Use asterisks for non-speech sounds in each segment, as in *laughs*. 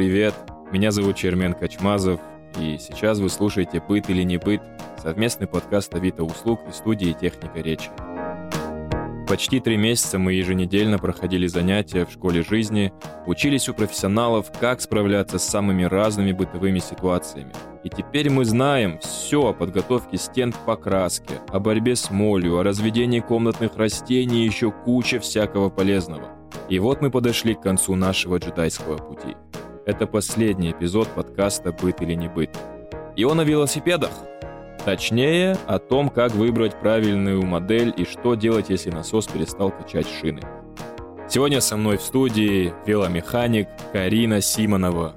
привет! Меня зовут Чермен Качмазов, и сейчас вы слушаете «Быт или не быт» — совместный подкаст Авито услуг и студии «Техника речи». Почти три месяца мы еженедельно проходили занятия в школе жизни, учились у профессионалов, как справляться с самыми разными бытовыми ситуациями. И теперь мы знаем все о подготовке стен к покраске, о борьбе с молью, о разведении комнатных растений и еще куча всякого полезного. И вот мы подошли к концу нашего джедайского пути. Это последний эпизод подкаста «Быт или не быт». И он о велосипедах. Точнее, о том, как выбрать правильную модель и что делать, если насос перестал качать шины. Сегодня со мной в студии веломеханик Карина Симонова.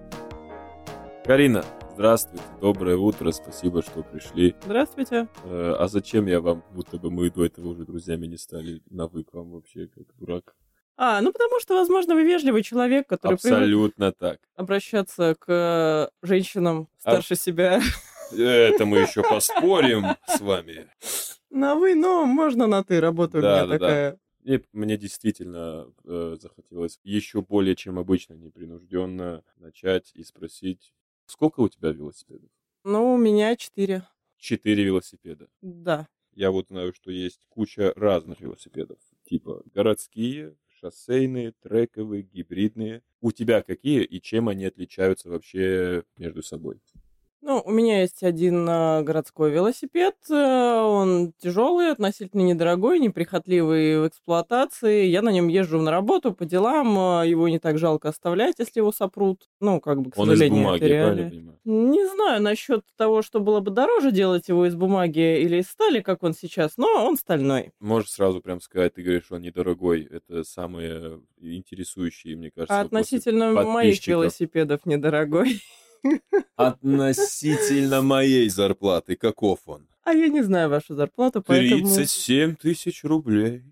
Карина, здравствуйте, доброе утро, спасибо, что пришли. Здравствуйте. Э, а зачем я вам, будто бы мы до этого уже друзьями не стали, навык вам вообще, как дурак? А, ну потому что, возможно, вы вежливый человек, который Абсолютно так. обращаться к женщинам старше себя Это мы еще *laughs* поспорим с вами. на вы, но можно на ты. Работа у Да, меня да, да. такая. И мне действительно э, захотелось еще более чем обычно непринужденно начать и спросить, сколько у тебя велосипедов? Ну, у меня четыре. Четыре велосипеда. Да. Я вот знаю, что есть куча разных велосипедов, типа городские, шоссейные, трековые, гибридные. У тебя какие и чем они отличаются вообще между собой? Ну, у меня есть один э, городской велосипед. э, Он тяжелый, относительно недорогой, неприхотливый в эксплуатации. Я на нем езжу на работу по делам. э, Его не так жалко оставлять, если его сопрут. Ну, как бы, к Он из сожалению, бумаги, это правильно понимаю? Не знаю насчет того, что было бы дороже делать его из бумаги или из стали, как он сейчас, но он стальной. Можешь сразу прям сказать, ты говоришь, он недорогой. Это самые интересующие, мне кажется, А относительно моих велосипедов недорогой. *laughs* Относительно моей зарплаты, каков он? А я не знаю вашу зарплату, поэтому... 37 тысяч рублей.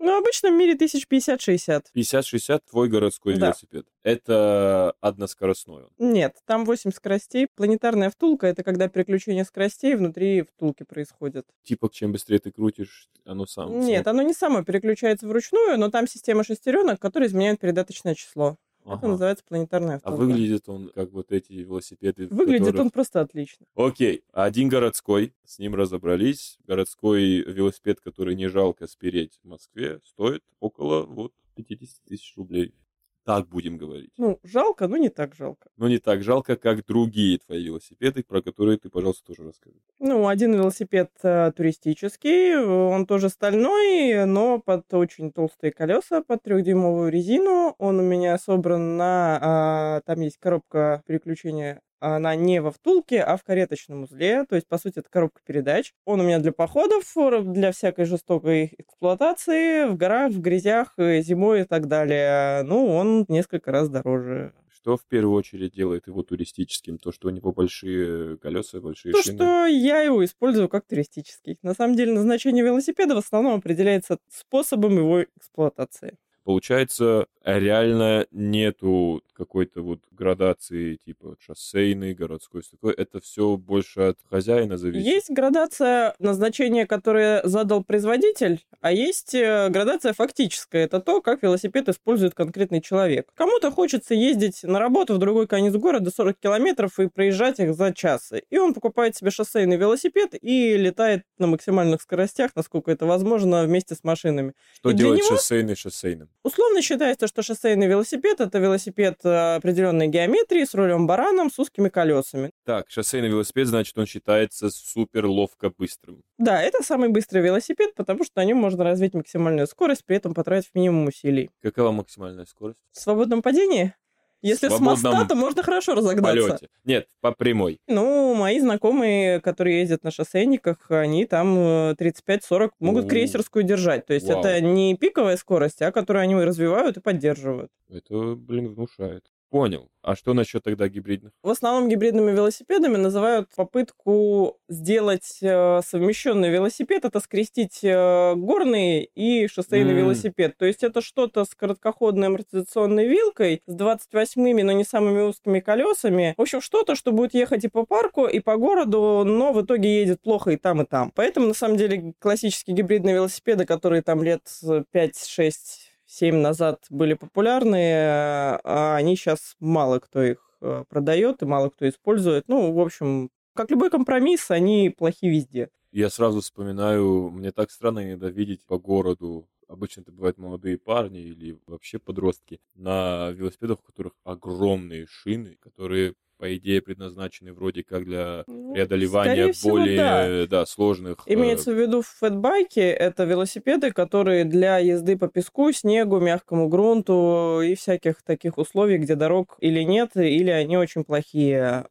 Ну, в обычном мире тысяч 50-60. 50-60 твой городской Да. велосипед. Это односкоростной он. Нет, там 8 скоростей. Планетарная втулка — это когда переключение скоростей внутри втулки происходит. Типа, чем быстрее ты крутишь, оно сам. Нет, оно не само переключается вручную, но там система шестеренок, которые изменяют передаточное число. Ага. Это называется планетарная А втулка. выглядит он как вот эти велосипеды. Выглядит которых- он просто отлично. Окей, один городской, с ним разобрались. Городской велосипед, который не жалко спереть в Москве, стоит около вот 50 тысяч рублей. Так будем говорить. Ну, жалко, но не так жалко. Но не так жалко, как другие твои велосипеды, про которые ты, пожалуйста, тоже расскажи. Ну, один велосипед э, туристический, э, он тоже стальной, но под очень толстые колеса, под трехдюймовую резину. Он у меня собран на... а, там есть коробка переключения она не во втулке, а в кареточном узле. То есть, по сути, это коробка передач. Он у меня для походов, э, для всякой жестокой эксплуатации, в горах, в грязях, э, зимой и так далее. Ну, он несколько раз дороже. Что в первую очередь делает его туристическим? То, что у него большие колеса, большие То, шины. что я его использую как туристический. На самом деле, назначение велосипеда в основном определяется способом его эксплуатации. Получается, реально нету какой-то вот градации, типа шоссейный, городской, всё такое. Это все больше от хозяина зависит. Есть градация назначения, которое задал производитель, а есть э, градация фактическая. Это то, как велосипед использует конкретный человек. Кому-то хочется ездить на работу в другой конец города 40 километров и проезжать их за час. И он покупает себе шоссейный велосипед и летает на максимальных скоростях, насколько это возможно, вместе с машинами. Что и делать него- шоссейный шоссейным? Условно считается, что шоссейный велосипед это велосипед определенной геометрии с рулем бараном с узкими колесами. Так, шоссейный велосипед, значит, он считается супер ловко быстрым. Да, это самый быстрый велосипед, потому что на нем можно развить максимальную скорость, при этом потратив минимум усилий. Какова максимальная скорость? В свободном падении? Если с моста, то можно хорошо разогнаться. полете. Нет, по прямой. Ну, мои знакомые, которые ездят на шоссейниках, они там э, 35-40 могут О. крейсерскую держать. То есть Вау. это не пиковая скорость, а которую они развивают и поддерживают. Это, блин, внушает. Понял. А что насчет тогда гибридных? В основном гибридными велосипедами называют попытку сделать э, совмещенный велосипед, это скрестить э, горный и шоссейный М. велосипед. То есть это что-то с короткоходной амортизационной вилкой, с 28 но не самыми узкими колесами. В общем, что-то, что будет ехать и по парку, и по городу, но в итоге едет плохо и там, и там. Поэтому, на самом деле, классические гибридные велосипеды, которые там лет 5-6 7 назад были популярны, а они сейчас мало кто их э, продает и мало кто использует. Ну, в общем, как любой компромисс, они плохи везде. Я сразу вспоминаю, мне так странно иногда видеть по городу обычно это бывают молодые парни или вообще подростки, на велосипедах, у которых огромные шины, которые по идее, предназначены вроде как для ну, преодолевания всего, более да. Да, сложных... Э, Имеется в виду фэтбайки, это велосипеды, которые для езды по песку, снегу, мягкому грунту и всяких таких условий, где дорог или нет, или они очень плохие.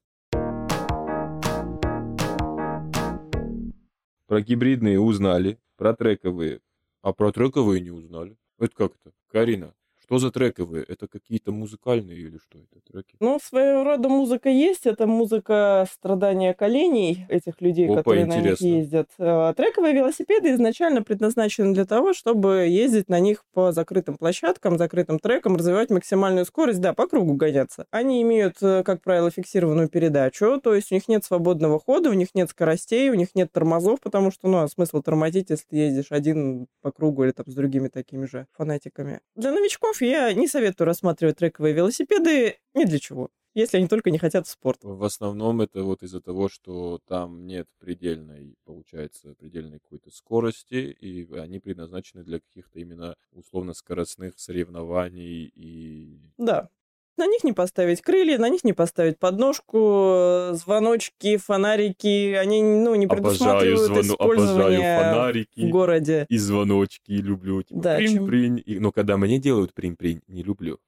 Про гибридные узнали, про трековые а про трековые не узнали. Это как это? Карина, что за трековые? Это какие-то музыкальные или что это треки? Ну, своего рода музыка есть. Это музыка страдания коленей этих людей, Опа, которые интересно. на них ездят. А, трековые велосипеды изначально предназначены для того, чтобы ездить на них по закрытым площадкам, закрытым трекам, развивать максимальную скорость, да, по кругу гоняться. Они имеют, э, как правило, фиксированную передачу, то есть у них нет свободного хода, у них нет скоростей, у них нет тормозов, потому что, ну, а смысл тормозить, если ты ездишь один по кругу или там с другими такими же фанатиками. Для новичков я не советую рассматривать трековые велосипеды ни для чего если они только не хотят спорт. В основном это вот из-за того, что там нет предельной, получается, предельной какой-то скорости, и они предназначены для каких-то именно условно скоростных соревнований и... Да, на них не поставить крылья, на них не поставить подножку, звоночки, фонарики. Они ну, не предусматривают обожаю звону, использование обожаю фонарики в городе. И звоночки люблю. Типа, да, прин-прин. Чем... Но когда мне делают прин-прин, не люблю.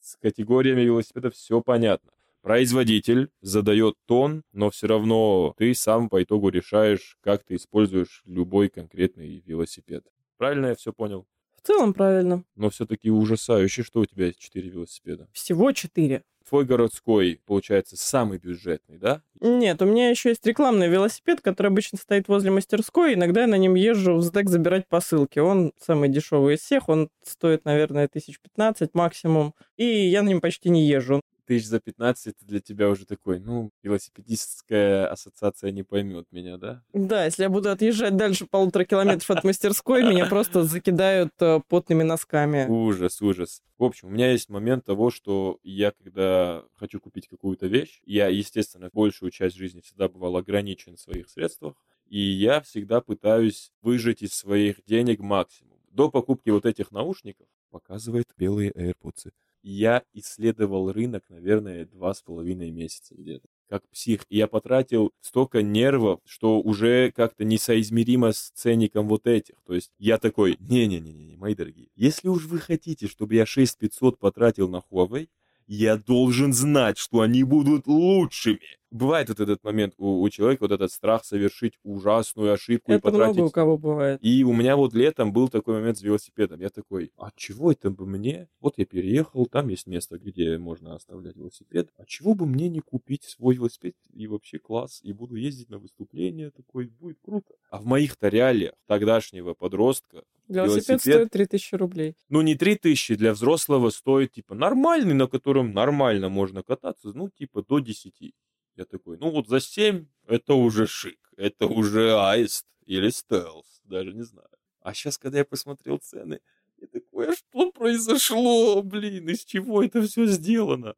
С категориями велосипеда все понятно. Производитель задает тон, но все равно ты сам по итогу решаешь, как ты используешь любой конкретный велосипед. Правильно я все понял? В целом правильно. Но все-таки ужасающе, что у тебя есть четыре велосипеда. Всего четыре. Твой городской, получается, самый бюджетный, да? Нет, у меня еще есть рекламный велосипед, который обычно стоит возле мастерской. Иногда я на нем езжу в СДЭК забирать посылки. Он самый дешевый из всех. Он стоит, наверное, тысяч пятнадцать максимум. И я на нем почти не езжу тысяч за 15 это для тебя уже такой, ну, велосипедистская ассоциация не поймет меня, да? Да, если я буду отъезжать дальше полутора километров от мастерской, меня *laughs* просто закидают э, потными носками. Ужас, ужас. В общем, у меня есть момент того, что я, когда хочу купить какую-то вещь, я, естественно, большую часть жизни всегда бывал ограничен в своих средствах, и я всегда пытаюсь выжать из своих денег максимум. До покупки вот этих наушников показывает белые AirPods я исследовал рынок, наверное, два с половиной месяца где-то как псих. Я потратил столько нервов, что уже как-то несоизмеримо с ценником вот этих. То есть я такой, не-не-не, мои дорогие, если уж вы хотите, чтобы я 6500 потратил на Huawei, я должен знать, что они будут лучшими. Бывает вот этот момент у, у человека, вот этот страх совершить ужасную ошибку это и потратить... много у кого бывает. И у меня вот летом был такой момент с велосипедом. Я такой, а чего это бы мне? Вот я переехал, там есть место, где можно оставлять велосипед. А чего бы мне не купить свой велосипед? И вообще класс. И буду ездить на выступления, такой, будет круто. А в моих-то реалиях тогдашнего подростка Велосипед, велосипед стоит 3000 рублей. Ну, не 3000, для взрослого стоит, типа, нормальный, на котором нормально можно кататься, ну, типа, до 10. Я такой, ну, вот за 7 это уже шик, это уже аист или стелс, даже не знаю. А сейчас, когда я посмотрел цены, я такой, а что произошло, блин, из чего это все сделано?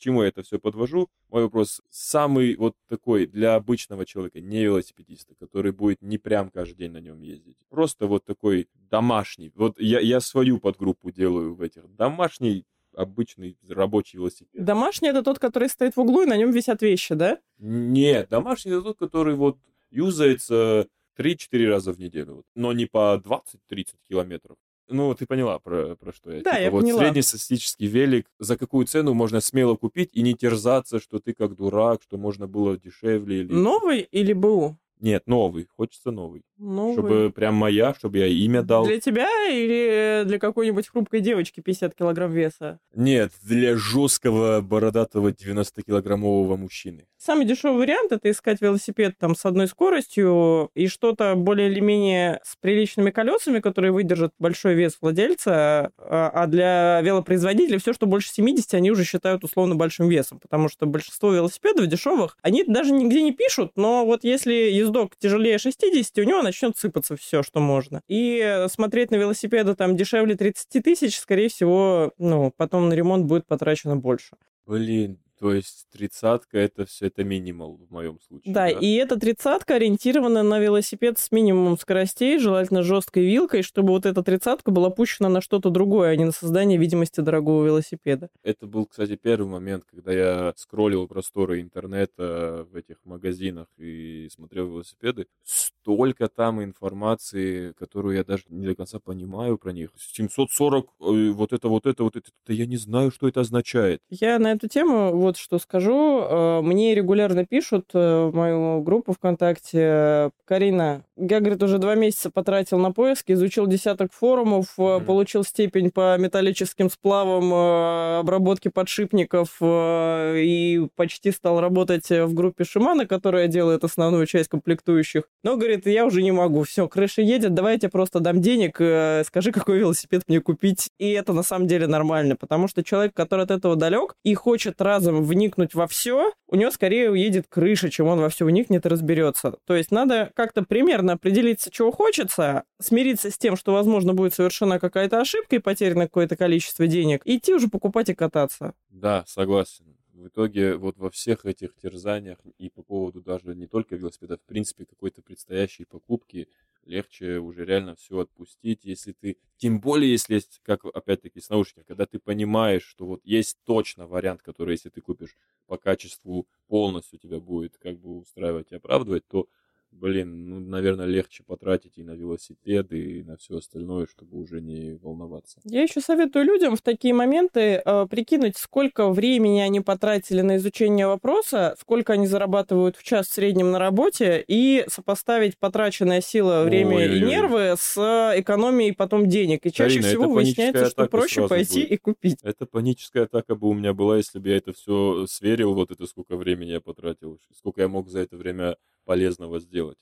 чему я это все подвожу? Мой вопрос самый вот такой для обычного человека, не велосипедиста, который будет не прям каждый день на нем ездить. Просто вот такой домашний. Вот я, я свою подгруппу делаю в этих. Домашний обычный рабочий велосипед. Домашний это тот, который стоит в углу и на нем висят вещи, да? Нет, домашний это тот, который вот юзается 3-4 раза в неделю, но не по 20-30 километров, ну, ты поняла, про, про что я. Да, типа, я вот поняла. среднестатистический велик, за какую цену можно смело купить и не терзаться, что ты как дурак, что можно было дешевле. Или... Новый или БУ? Нет, новый. Хочется новый. Новый. Чтобы прям моя, чтобы я имя дал. Для тебя или для какой-нибудь хрупкой девочки 50 килограмм веса? Нет, для жесткого бородатого 90-килограммового мужчины. Самый дешевый вариант это искать велосипед там с одной скоростью и что-то более или менее с приличными колесами, которые выдержат большой вес владельца, а, а для велопроизводителей все, что больше 70, они уже считают условно большим весом, потому что большинство велосипедов дешевых, они даже нигде не пишут, но вот если ездок тяжелее 60, у него начнет сыпаться все, что можно. И смотреть на велосипеды там дешевле 30 тысяч, скорее всего, ну, потом на ремонт будет потрачено больше. Блин, То есть тридцатка это все это минимал в моем случае. Да, Да, и эта тридцатка ориентирована на велосипед с минимумом скоростей, желательно жесткой вилкой, чтобы вот эта тридцатка была пущена на что-то другое, а не на создание видимости дорогого велосипеда. Это был, кстати, первый момент, когда я скроллил просторы интернета в этих магазинах и смотрел велосипеды. Столько там информации, которую я даже не до конца понимаю про них. 740, э, вот это, вот это, вот это. Я не знаю, что это означает. Я на эту тему вот что скажу. Э, Мне регулярно пишут э, в мою группу ВКонтакте. Карина, я, говорит, уже два месяца потратил на поиски, изучил десяток форумов, Мгм. получил степень по металлическим сплавам, э, обработке подшипников э, и почти стал работать в группе Шимана, которая делает основную часть комплектующих. Но, говорит, я уже не могу. Все, крыша едет, давай я тебе просто дам денег, скажи, какой велосипед мне купить. И это на самом деле нормально, потому что человек, который от этого далек и хочет разом вникнуть во все, у него скорее уедет крыша, чем он во все вникнет и разберется. То есть надо как-то примерно определиться, чего хочется, смириться с тем, что, возможно, будет совершена какая-то ошибка и потеряно какое-то количество денег, идти уже покупать и кататься. Да, согласен. В итоге вот во всех этих терзаниях и по поводу даже не только велосипеда, в принципе, какой-то предстоящей покупки, легче уже реально все отпустить, если ты, тем более, если есть, как опять-таки с наушниками, когда ты понимаешь, что вот есть точно вариант, который, если ты купишь по качеству полностью тебя будет как бы устраивать и оправдывать, то блин, ну, наверное, легче потратить и на велосипеды, и на все остальное, чтобы уже не волноваться. Я еще советую людям в такие моменты э, прикинуть, сколько времени они потратили на изучение вопроса, сколько они зарабатывают в час в среднем на работе, и сопоставить потраченная сила, время и Ой-ой-ой. нервы с экономией потом денег. И чаще Карина, всего выясняется, что проще пойти будет. и купить. Это паническая атака бы у меня была, если бы я это все сверил, вот это сколько времени я потратил, сколько я мог за это время полезного сделать.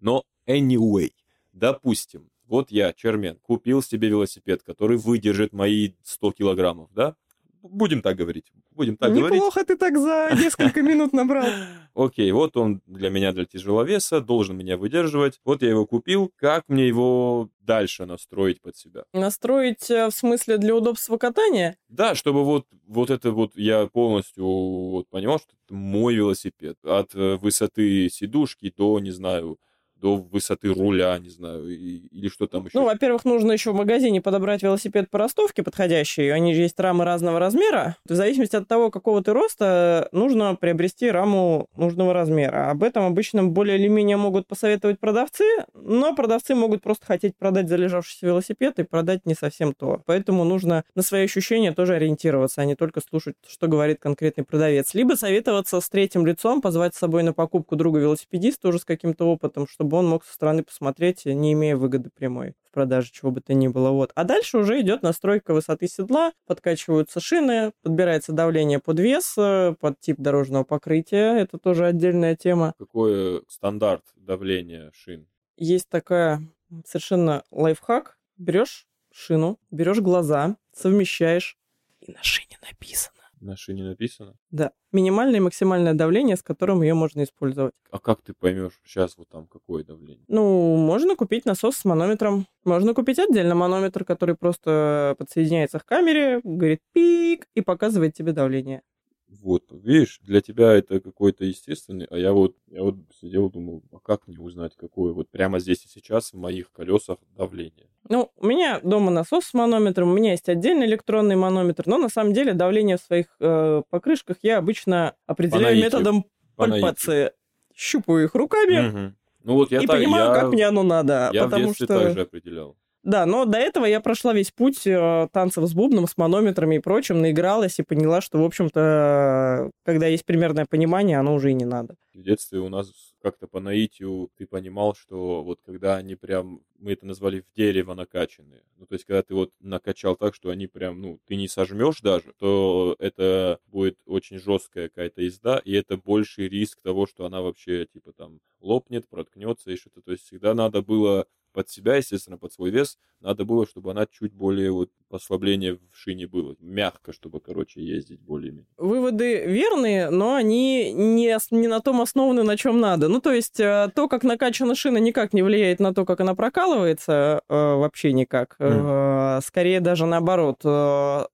Но anyway, допустим, вот я, Чермен, купил себе велосипед, который выдержит мои 100 килограммов, да? Будем так говорить. Будем так говорить. Неплохо ты так за несколько минут набрал. *laughs* Окей, вот он для меня, для тяжеловеса, должен меня выдерживать. Вот я его купил. Как мне его дальше настроить под себя? Настроить э, в смысле для удобства катания? Да, чтобы вот, вот это вот я полностью вот понимал, что это мой велосипед. От э, высоты сидушки до, не знаю, до высоты руля, не знаю, или что там еще. Ну, во-первых, нужно еще в магазине подобрать велосипед по ростовке подходящий. Они же есть рамы разного размера. В зависимости от того, какого ты роста, нужно приобрести раму нужного размера. Об этом обычно более или менее могут посоветовать продавцы, но продавцы могут просто хотеть продать залежавшийся велосипед и продать не совсем то. Поэтому нужно на свои ощущения тоже ориентироваться, а не только слушать, что говорит конкретный продавец. Либо советоваться с третьим лицом, позвать с собой на покупку друга-велосипедиста уже с каким-то опытом, чтобы он мог со стороны посмотреть, не имея выгоды прямой в продаже чего бы то ни было. Вот. А дальше уже идет настройка высоты седла, подкачиваются шины, подбирается давление под вес, э, под тип дорожного покрытия. Это тоже отдельная тема. Какой стандарт давления шин? Есть такая совершенно лайфхак. Берешь шину, берешь глаза, совмещаешь, и на шине написано. На шине написано? Да, минимальное и максимальное давление, с которым ее можно использовать. А как ты поймешь сейчас вот там какое давление? Ну, можно купить насос с манометром. Можно купить отдельно манометр, который просто подсоединяется к камере, говорит пик и показывает тебе давление. Вот, видишь, для тебя это какой-то естественный, а я вот, я вот сидел, думал, а как мне узнать, какое вот прямо здесь и сейчас в моих колесах давление? Ну, у меня дома насос с манометром, у меня есть отдельный электронный манометр, но на самом деле давление в своих э, покрышках я обычно определяю наитию. методом По наитию. пальпации. Щупаю их руками Мгм. Ну вот я и так, понимаю, я, как мне оно надо. я в потому детстве что... так же определял. Да, но до этого я прошла весь путь э, танцев с бубном, с манометрами и прочим, наигралась и поняла, что, в общем-то, когда есть примерное понимание, оно уже и не надо. В детстве у нас как-то по наитию ты понимал, что вот когда они прям, мы это назвали в дерево накачанные. Ну, то есть, когда ты вот накачал так, что они прям, ну, ты не сожмешь даже, то это будет очень жесткая какая-то езда, и это больший риск того, что она вообще, типа, там, лопнет, проткнется и что-то. То есть, всегда надо было под себя, естественно, под свой вес, надо было, чтобы она чуть более вот послабление в шине было. Мягко, чтобы, короче, ездить более-менее. Выводы верные, но они не, не на том основаны, на чем надо. Ну, то есть э, то, как накачана шина, никак не влияет на то, как она прокалывается, э, вообще никак. Mm. Скорее даже наоборот.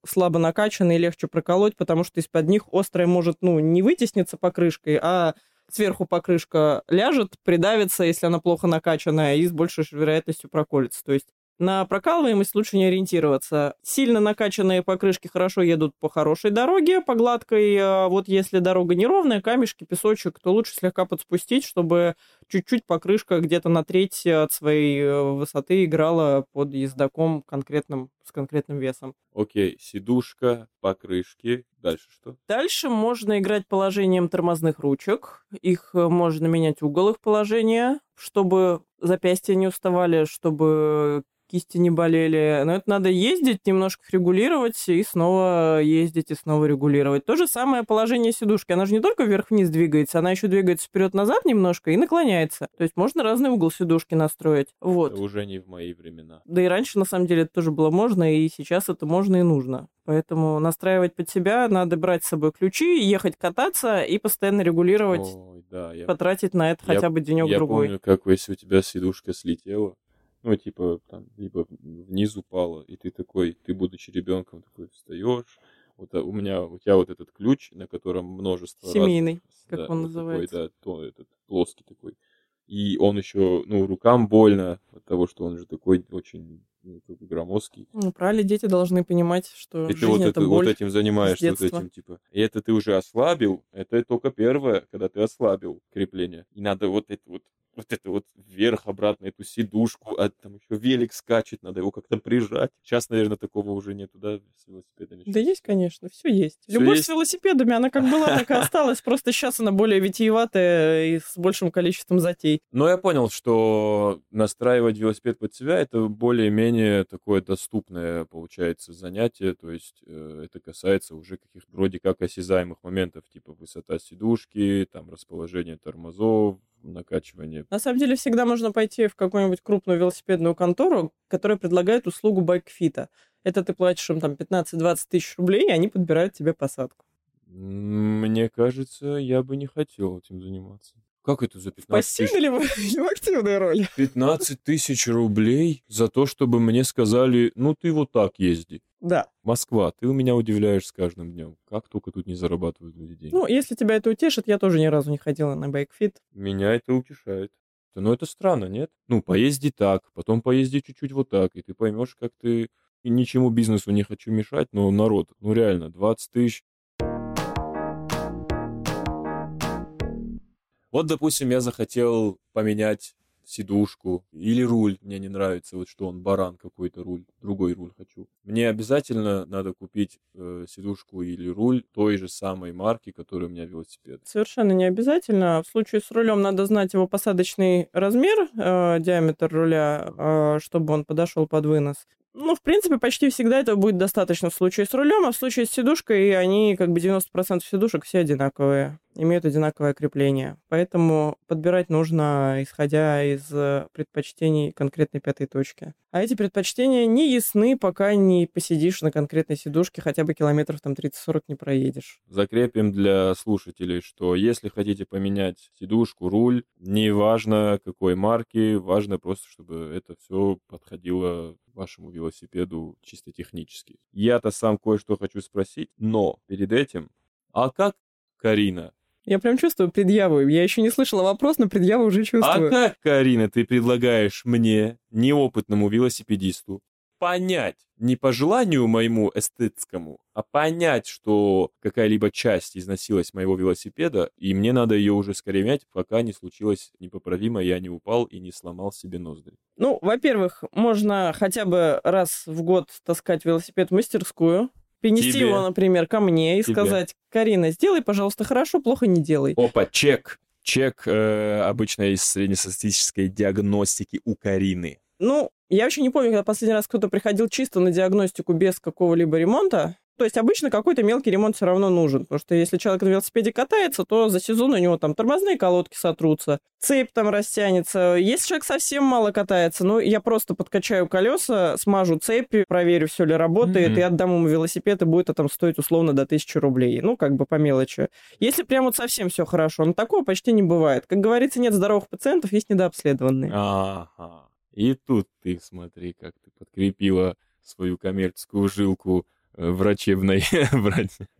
Слабо накачанные легче проколоть, потому что из-под них острое может, ну, не вытесниться покрышкой, а сверху покрышка ляжет, придавится, если она плохо накачанная, и с большей вероятностью проколется. То есть на прокалываемость лучше не ориентироваться. Сильно накачанные покрышки хорошо едут по хорошей дороге, по гладкой. А вот если дорога неровная, камешки, песочек, то лучше слегка подспустить, чтобы чуть-чуть покрышка где-то на треть от своей э, высоты играла под ездаком конкретным, с конкретным весом. Окей, сидушка, покрышки. Дальше что? Дальше можно играть положением тормозных ручек. Их э, можно менять угол их положения, чтобы запястья не уставали, чтобы кисти не болели. Но это надо ездить, немножко их регулировать, и снова ездить, и снова регулировать. То же самое положение сидушки. Она же не только вверх-вниз двигается, она еще двигается вперед-назад немножко и наклоняется. То есть можно разный угол сидушки настроить. Вот. Это уже не в мои времена. Да и раньше, на самом деле, это тоже было можно, и сейчас это можно и нужно. Поэтому настраивать под себя надо брать с собой ключи, ехать кататься и постоянно регулировать, Ой, да, я... потратить на это я, хотя бы денек-другой. Я помню, как если у тебя сидушка слетела, ну, типа, там, либо вниз упала, и ты такой, ты, будучи ребенком, такой встаешь. Вот а, у меня, у тебя вот этот ключ, на котором множество Семейный, разных, как да, он вот называется. Такой, да, то, этот плоский такой. И он еще, ну, рукам больно от того, что он же такой очень ну, громоздкий. Ну, правильно, дети должны понимать, что и жизнь ты вот, это это, боль вот этим занимаешься, вот этим, типа. И это ты уже ослабил, это только первое, когда ты ослабил крепление. И надо вот это вот вот это вот вверх-обратно, эту сидушку, а там еще велик скачет, надо его как-то прижать. Сейчас, наверное, такого уже нету, да, с велосипедами? Да есть, конечно, все есть. Всё Любовь есть? с велосипедами, она как была, так и *laughs* осталась, просто сейчас она более витиеватая и с большим количеством затей. Но я понял, что настраивать велосипед под себя, это более-менее такое доступное, получается, занятие, то есть э, это касается уже каких-то вроде как осязаемых моментов, типа высота сидушки, там расположение тормозов, накачивание. На самом деле всегда можно пойти в какую-нибудь крупную велосипедную контору, которая предлагает услугу байкфита. Это ты платишь им там 15-20 тысяч рублей, и они подбирают тебе посадку. Мне кажется, я бы не хотел этим заниматься. Как это за 15 тысяч? или в активной роли? 15 тысяч рублей за то, чтобы мне сказали, ну ты вот так езди. Да. Москва, ты у меня удивляешь с каждым днем. Как только тут не зарабатывают люди деньги. Ну, если тебя это утешит, я тоже ни разу не ходила на байкфит. Меня это утешает. Но это странно, нет? Ну, поезди так, потом поезди чуть-чуть вот так, и ты поймешь, как ты... И ничему бизнесу не хочу мешать, но народ, ну реально, 20 тысяч Вот, допустим, я захотел поменять сидушку или руль. Мне не нравится, вот что он баран какой-то руль, другой руль хочу. Мне обязательно надо купить э, сидушку или руль той же самой марки, которая у меня велосипед. Совершенно не обязательно. В случае с рулем надо знать его посадочный размер, э, диаметр руля, э, чтобы он подошел под вынос. Ну, в принципе, почти всегда это будет достаточно в случае с рулем, а в случае с сидушкой они как бы 90% сидушек все одинаковые имеют одинаковое крепление. Поэтому подбирать нужно, исходя из э, предпочтений конкретной пятой точки. А эти предпочтения не ясны, пока не посидишь на конкретной сидушке, хотя бы километров там 30-40 не проедешь. Закрепим для слушателей, что если хотите поменять сидушку, руль, не важно какой марки, важно просто, чтобы это все подходило вашему велосипеду чисто технически. Я-то сам кое-что хочу спросить, но перед этим, а как Карина я прям чувствую предъяву. Я еще не слышала вопрос, но предъяву уже чувствую. А как, Карина, ты предлагаешь мне, неопытному велосипедисту, понять, не по желанию моему эстетскому, а понять, что какая-либо часть износилась моего велосипеда, и мне надо ее уже скорее мять, пока не случилось непоправимо, я не упал и не сломал себе ноздри. Ну, во-первых, можно хотя бы раз в год таскать велосипед в мастерскую, Принести Тебе. его, например, ко мне и Тебе. сказать, Карина, сделай, пожалуйста, хорошо, плохо не делай. Опа, чек. Чек э, обычно из среднестатистической диагностики у Карины. Ну, я вообще не помню, когда последний раз кто-то приходил чисто на диагностику без какого-либо ремонта. То есть обычно какой-то мелкий ремонт все равно нужен, потому что если человек на велосипеде катается, то за сезон у него там тормозные колодки сотрутся, цепь там растянется. Если человек совсем мало катается, ну, я просто подкачаю колеса, смажу цепи, проверю, все ли работает, mm-hmm. и отдам ему велосипед, и будет это там стоить условно до 1000 рублей. Ну, как бы по мелочи. Если прям вот совсем все хорошо, но такого почти не бывает. Как говорится, нет здоровых пациентов, есть недообследованные. Ага. И тут ты, смотри, как ты подкрепила свою коммерческую жилку *laughs* врачебной.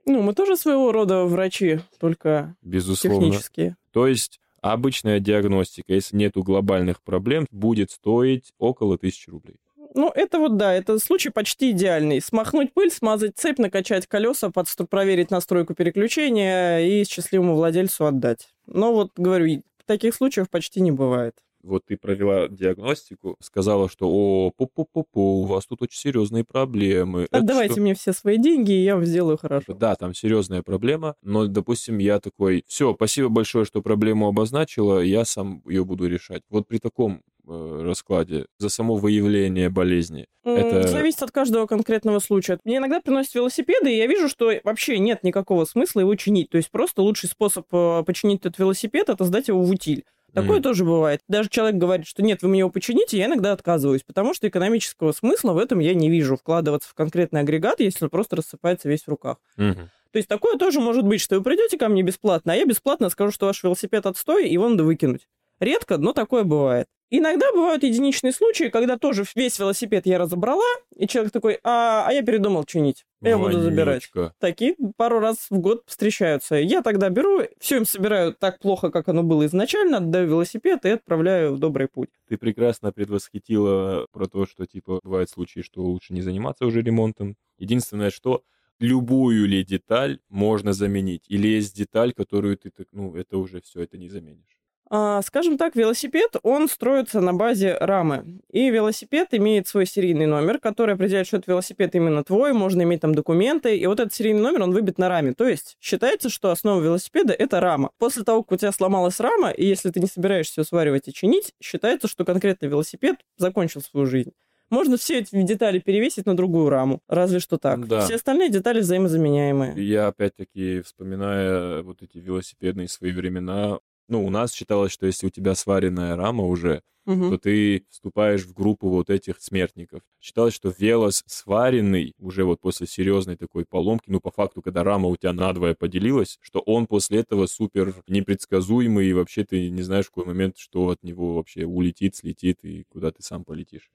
Ну, мы тоже своего рода врачи, только Безусловно. технические. То есть обычная диагностика, если нету глобальных проблем, будет стоить около тысячи рублей. Ну, это вот да, это случай почти идеальный. Смахнуть пыль, смазать цепь, накачать колеса, подступ, проверить настройку переключения и счастливому владельцу отдать. Но вот, говорю, таких случаев почти не бывает вот ты провела диагностику, сказала, что о, пу-пу-пу-пу, у вас тут очень серьезные проблемы. Отдавайте что... мне все свои деньги, и я вам сделаю хорошо. Да, там серьезная проблема, но, допустим, я такой, все, спасибо большое, что проблему обозначила, я сам ее буду решать. Вот при таком э, раскладе за само выявление болезни? Это... Зависит от каждого конкретного случая. Мне иногда приносят велосипеды, и я вижу, что вообще нет никакого смысла его чинить. То есть просто лучший способ э, починить этот велосипед — это сдать его в утиль. Такое mm. тоже бывает. Даже человек говорит, что нет, вы мне его почините, я иногда отказываюсь, потому что экономического смысла в этом я не вижу. Вкладываться в конкретный агрегат, если он просто рассыпается весь в руках. Mm-hmm. То есть такое тоже может быть, что вы придете ко мне бесплатно, а я бесплатно скажу, что ваш велосипед отстой, и его надо выкинуть. Редко, но такое бывает. Иногда бывают единичные случаи, когда тоже весь велосипед я разобрала, и человек такой, а, а я передумал чинить. Я Вонючка. буду забирать. Такие пару раз в год встречаются. Я тогда беру, все им собираю так плохо, как оно было изначально, отдаю велосипед и отправляю в добрый путь. Ты прекрасно предвосхитила про то, что, типа, бывают случаи, что лучше не заниматься уже ремонтом. Единственное, что любую ли деталь можно заменить? Или есть деталь, которую ты, так, ну, это уже все, это не заменишь? А, скажем так, велосипед, он строится на базе рамы. И велосипед имеет свой серийный номер, который определяет, что этот велосипед именно твой, можно иметь там документы. И вот этот серийный номер, он выбит на раме. То есть считается, что основа велосипеда — это рама. После того, как у тебя сломалась рама, и если ты не собираешься ее сваривать и чинить, считается, что конкретный велосипед закончил свою жизнь. Можно все эти детали перевесить на другую раму. Разве что так. Да. Все остальные детали взаимозаменяемые. Я опять-таки, вспоминая вот эти велосипедные свои времена, ну, у нас считалось, что если у тебя сваренная рама уже, угу. то ты вступаешь в группу вот этих смертников. Считалось, что велос сваренный уже вот после серьезной такой поломки, ну, по факту, когда рама у тебя надвое поделилась, что он после этого супер непредсказуемый, и вообще ты не знаешь в какой момент, что от него вообще улетит, слетит, и куда ты сам полетишь.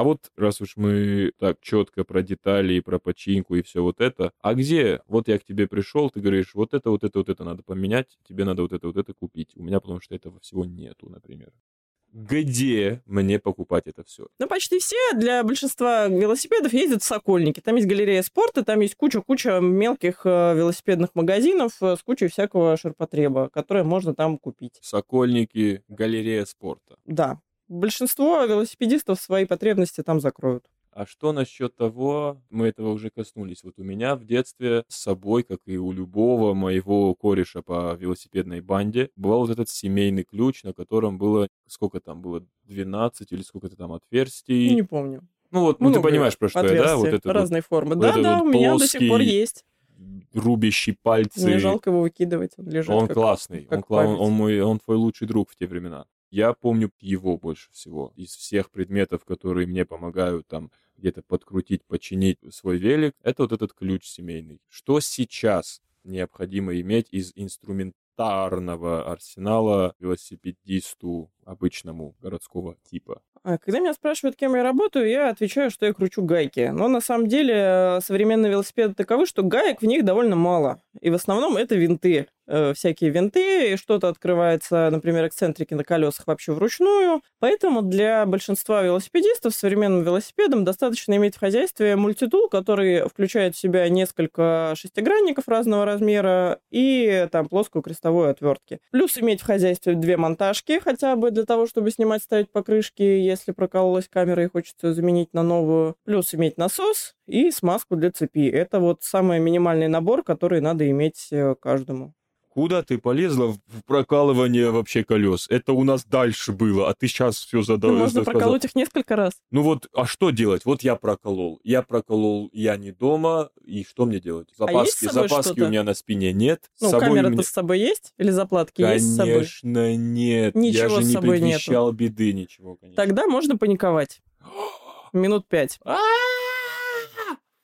А вот раз уж мы так четко про детали и про починку и все вот это, а где, вот я к тебе пришел, ты говоришь, вот это, вот это, вот это надо поменять, тебе надо вот это, вот это купить. У меня потому что этого всего нету, например где мне покупать это все? Ну, почти все для большинства велосипедов ездят в Сокольники. Там есть галерея спорта, там есть куча-куча мелких э, велосипедных магазинов э, с кучей всякого ширпотреба, которое можно там купить. Сокольники, галерея спорта. Да большинство велосипедистов свои потребности там закроют. А что насчет того, мы этого уже коснулись, вот у меня в детстве с собой, как и у любого моего кореша по велосипедной банде, был вот этот семейный ключ, на котором было, сколько там было, 12 или сколько-то там отверстий. Не помню. Ну вот, ну ты понимаешь, про что я, да? Вот это разной вот, формы. Вот да, да, вот у меня до сих пор есть. Рубящий пальцы. Мне жалко его выкидывать, он лежит. Он как, классный, как он, он, он, мой, он твой лучший друг в те времена. Я помню его больше всего. Из всех предметов, которые мне помогают там где-то подкрутить, починить свой велик, это вот этот ключ семейный. Что сейчас необходимо иметь из инструментарного арсенала велосипедисту обычному городского типа? А когда меня спрашивают, кем я работаю, я отвечаю, что я кручу гайки. Но на самом деле э, современные велосипеды таковы, что гаек в них довольно мало. И в основном это винты. Э, всякие винты, и что-то открывается, например, эксцентрики на колесах вообще вручную. Поэтому для большинства велосипедистов современным велосипедом достаточно иметь в хозяйстве мультитул, который включает в себя несколько шестигранников разного размера и там плоскую крестовую отвертки. Плюс иметь в хозяйстве две монтажки хотя бы для того, чтобы снимать, ставить покрышки, если прокололась камера и хочется заменить на новую. Плюс иметь насос и смазку для цепи. Это вот самый минимальный набор, который надо иметь э, каждому. Куда ты полезла в прокалывание вообще колес? Это у нас дальше было, а ты сейчас все задал. Ну, можно проколоть их несколько раз. Ну вот, а что делать? Вот я проколол. Я проколол, я не дома, и что мне делать? Запаски, а есть с собой запаски у меня на спине нет. Ну, с собой камера-то мне- с собой есть? Или заплатки есть с собой? Конечно, нет. я Ничего же с не собой нету. предвещал беды, ничего, конечно. Тогда можно паниковать. Минут пять.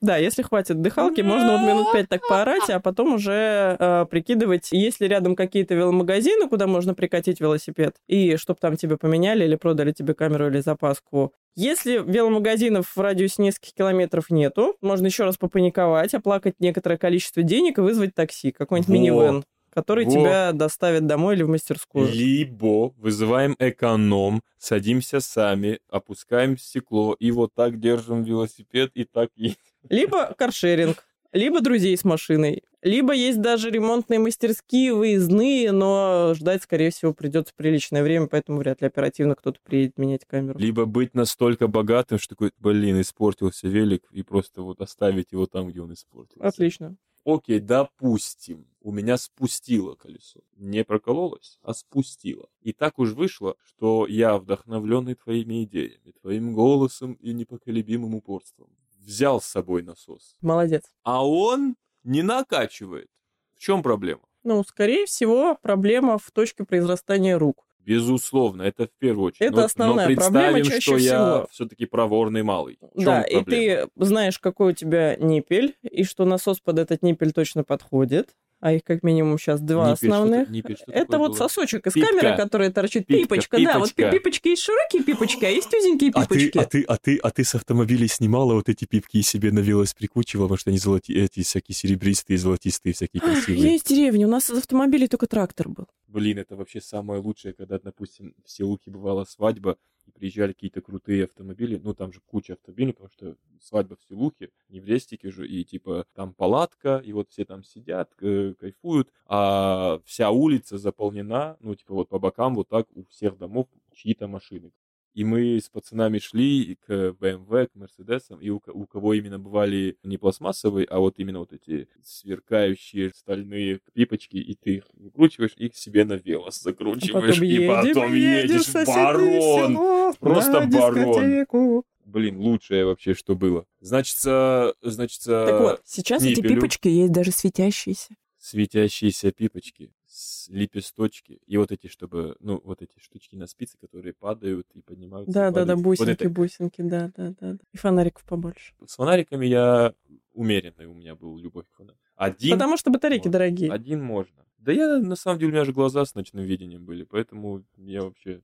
Да, если хватит дыхалки, можно вот минут пять так поорать, а потом уже э, прикидывать, есть ли рядом какие-то веломагазины, куда можно прикатить велосипед, и чтобы там тебе поменяли или продали тебе камеру или запаску. Если веломагазинов в радиусе нескольких километров нету, можно еще раз попаниковать, оплакать некоторое количество денег и вызвать такси, какой-нибудь минивэн, который Во. тебя доставит домой или в мастерскую. Либо вызываем эконом, садимся сами, опускаем стекло и вот так держим велосипед и так и... Либо *laughs* каршеринг, либо друзей с машиной, либо есть даже ремонтные мастерские, выездные, но ждать, скорее всего, придется приличное время, поэтому вряд ли оперативно кто-то приедет менять камеру. Либо быть настолько богатым, что такой, блин, испортился велик, и просто вот оставить его там, где он испортился. Отлично. Окей, допустим, у меня спустило колесо. Не прокололось, а спустило. И так уж вышло, что я, вдохновленный твоими идеями, твоим голосом и непоколебимым упорством, взял с собой насос. Молодец. А он не накачивает. В чем проблема? Ну, скорее всего, проблема в точке произрастания рук. Безусловно, это в первую очередь. Это основная но проблема чаще что я всего. все-таки проворный малый. В да, и ты знаешь, какой у тебя ниппель, и что насос под этот ниппель точно подходит. А их как минимум сейчас два Ниппель, что основных. та- ниппель, что Это такое вот было? сосочек из Пипка. камеры, которая торчит. Пипка, Пипочка, да, вот пипочка. пи- пипочки есть широкие пипочки, а есть узенькие А ты, пипочки. а ты, а ты, а ты с автомобилей снимала вот эти пипки и себе на велос прикручивала, потому что они золоти, эти всякие серебристые, золотистые, всякие красивые. Есть деревня, у нас из автомобилей только трактор был. Блин, это вообще самое лучшее, когда, допустим, в Селуке бывала свадьба, и приезжали какие-то крутые автомобили, ну, там же куча автомобилей, потому что свадьба в Селухе, не в Рестике же, и, типа, там палатка, и вот все там сидят, э, кайфуют, а вся улица заполнена, ну, типа, вот по бокам вот так у всех домов чьи-то машины. И мы с пацанами шли к BMW, к Мерседесам, и у, у кого именно бывали не пластмассовые, а вот именно вот эти сверкающие стальные пипочки, и ты их выкручиваешь, их себе на велос закручиваешь, и потом едешь, барон! Просто барон. Блин, лучшее вообще, что было. Значится, значится, Так вот, сейчас эти пипочки есть даже светящиеся. светящиеся пипочки, лепесточки, и вот эти, чтобы, ну, вот эти штучки на спице, которые падают и поднимаются. и Да, да, да, падают. Вот бусинки, это. бусинки, да, да, да. да. И фонариков побольше. С фонариками я умеренный у меня был любовь к фонарикам. Один, Потому что батарейки можно. дорогие. один можно. Да я, на самом деле, у меня же глаза с ночным видением были, поэтому я вообще...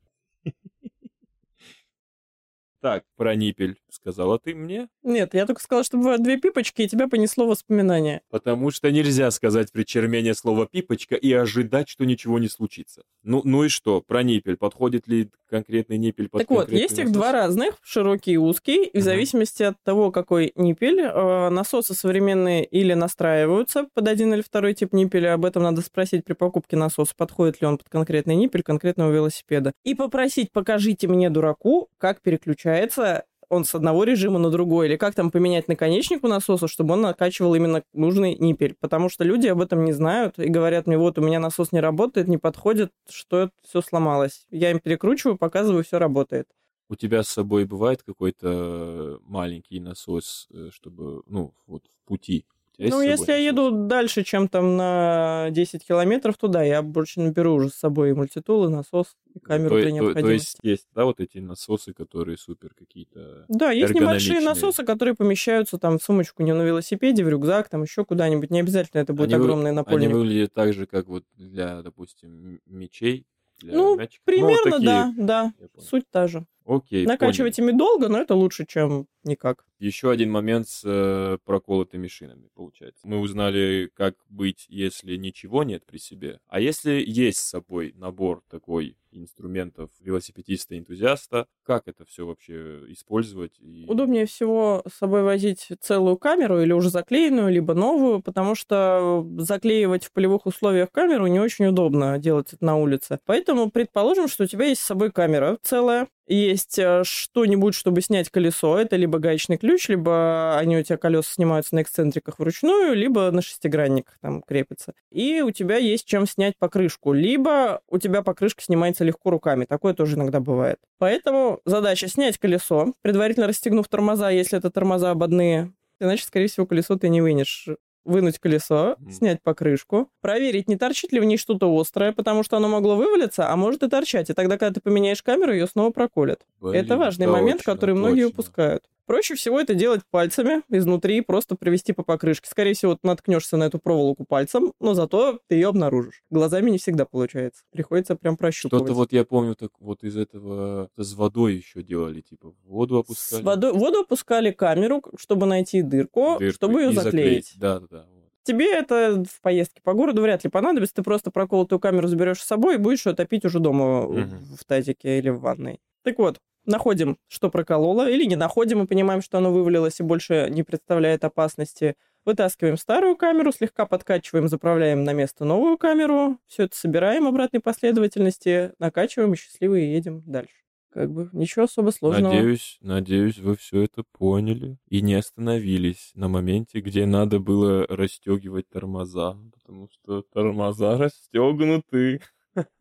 Так, про ниппель сказала ты мне, Нет, я только сказала, что бывают две пипочки, и тебя понесло воспоминания. потому что нельзя сказать при чермене слово «пипочка» и ожидать, что ничего не случится. Ну, ну и что, про ниппель, подходит ли конкретный ниппель под так вот, есть их два разных, широкий и узкий, и в зависимости от того, какой ниппель, э, насосы современные или настраиваются под один или второй тип ниппеля, об этом надо спросить при покупке насоса, подходит ли он под конкретный ниппель конкретного велосипеда. И попросить, покажите мне, дураку, как переключается он с одного режима на другой, или как там поменять наконечник у насоса, чтобы он накачивал именно нужный ниппель. Потому что люди об этом не знают и говорят мне, вот у меня насос не работает, не подходит, что это все сломалось. Я им перекручиваю, показываю, все работает. У тебя с собой бывает какой-то маленький насос, э, чтобы, ну, вот в пути? Ну, если я еду дальше, чем там на 10 километров туда, я больше наберу уже с собой и мультитул, и насос, и камеру то, при то- то необходимости. есть есть, да, вот эти насосы, которые супер какие-то... Да, есть небольшие насосы, которые помещаются там в сумочку не на велосипеде, в рюкзак, там еще куда-нибудь. Не обязательно это будет Они вы- огромный Они напольник. выглядят так же, как вот для, допустим, мечей, для Ну, мячиков. Примерно, вот такие. да, да. Понял. Суть та же. Окей, Накачивать ими долго, но это лучше, чем никак. Еще один момент с э, проколотыми шинами, получается. Мы узнали, как быть, если ничего нет при себе. А если есть с собой набор такой инструментов велосипедиста-энтузиаста, как это все вообще использовать? И... Удобнее всего с собой возить целую камеру или уже заклеенную, либо новую, потому что заклеивать в полевых условиях камеру не очень удобно делать это на улице. Поэтому предположим, что у тебя есть с собой камера целая, есть э, что-нибудь, чтобы снять колесо. Это либо гаечный ключ, либо они у тебя колеса снимаются на эксцентриках вручную, либо на шестигранниках там крепятся. И у тебя есть чем снять покрышку. Либо у тебя покрышка снимается легко руками. Такое тоже иногда бывает. Поэтому задача снять колесо, предварительно расстегнув тормоза, если это тормоза ободные. Иначе, скорее всего, колесо ты не вынешь вынуть колесо, mm. снять покрышку, проверить, не торчит ли в ней что-то острое, потому что оно могло вывалиться, а может и торчать. И тогда, когда ты поменяешь камеру, ее снова проколят. Блин, это важный точно, момент, который многие точно. упускают. Проще всего это делать пальцами изнутри, просто провести по покрышке. Скорее всего, ты наткнешься на эту проволоку пальцем, но зато ты ее обнаружишь. Глазами не всегда получается. Приходится прям прощупывать. Что-то вот я помню, так вот из этого с водой еще делали, типа воду опускали. С водой, воду опускали камеру, чтобы найти дырку, дырку чтобы ее заклеить. Да, да, да. Тебе это в поездке по городу вряд ли понадобится. Ты просто проколотую камеру заберешь с собой и будешь ее топить уже дома угу. в тазике или в ванной. Так вот, находим, что прокололо, или не находим и понимаем, что оно вывалилось и больше не представляет опасности. Вытаскиваем старую камеру, слегка подкачиваем, заправляем на место новую камеру, все это собираем обратной последовательности, накачиваем и счастливые едем дальше. Как бы ничего особо сложного. Надеюсь, надеюсь, вы все это поняли и не остановились на моменте, где надо было расстегивать тормоза, потому что тормоза *laughs* расстегнуты.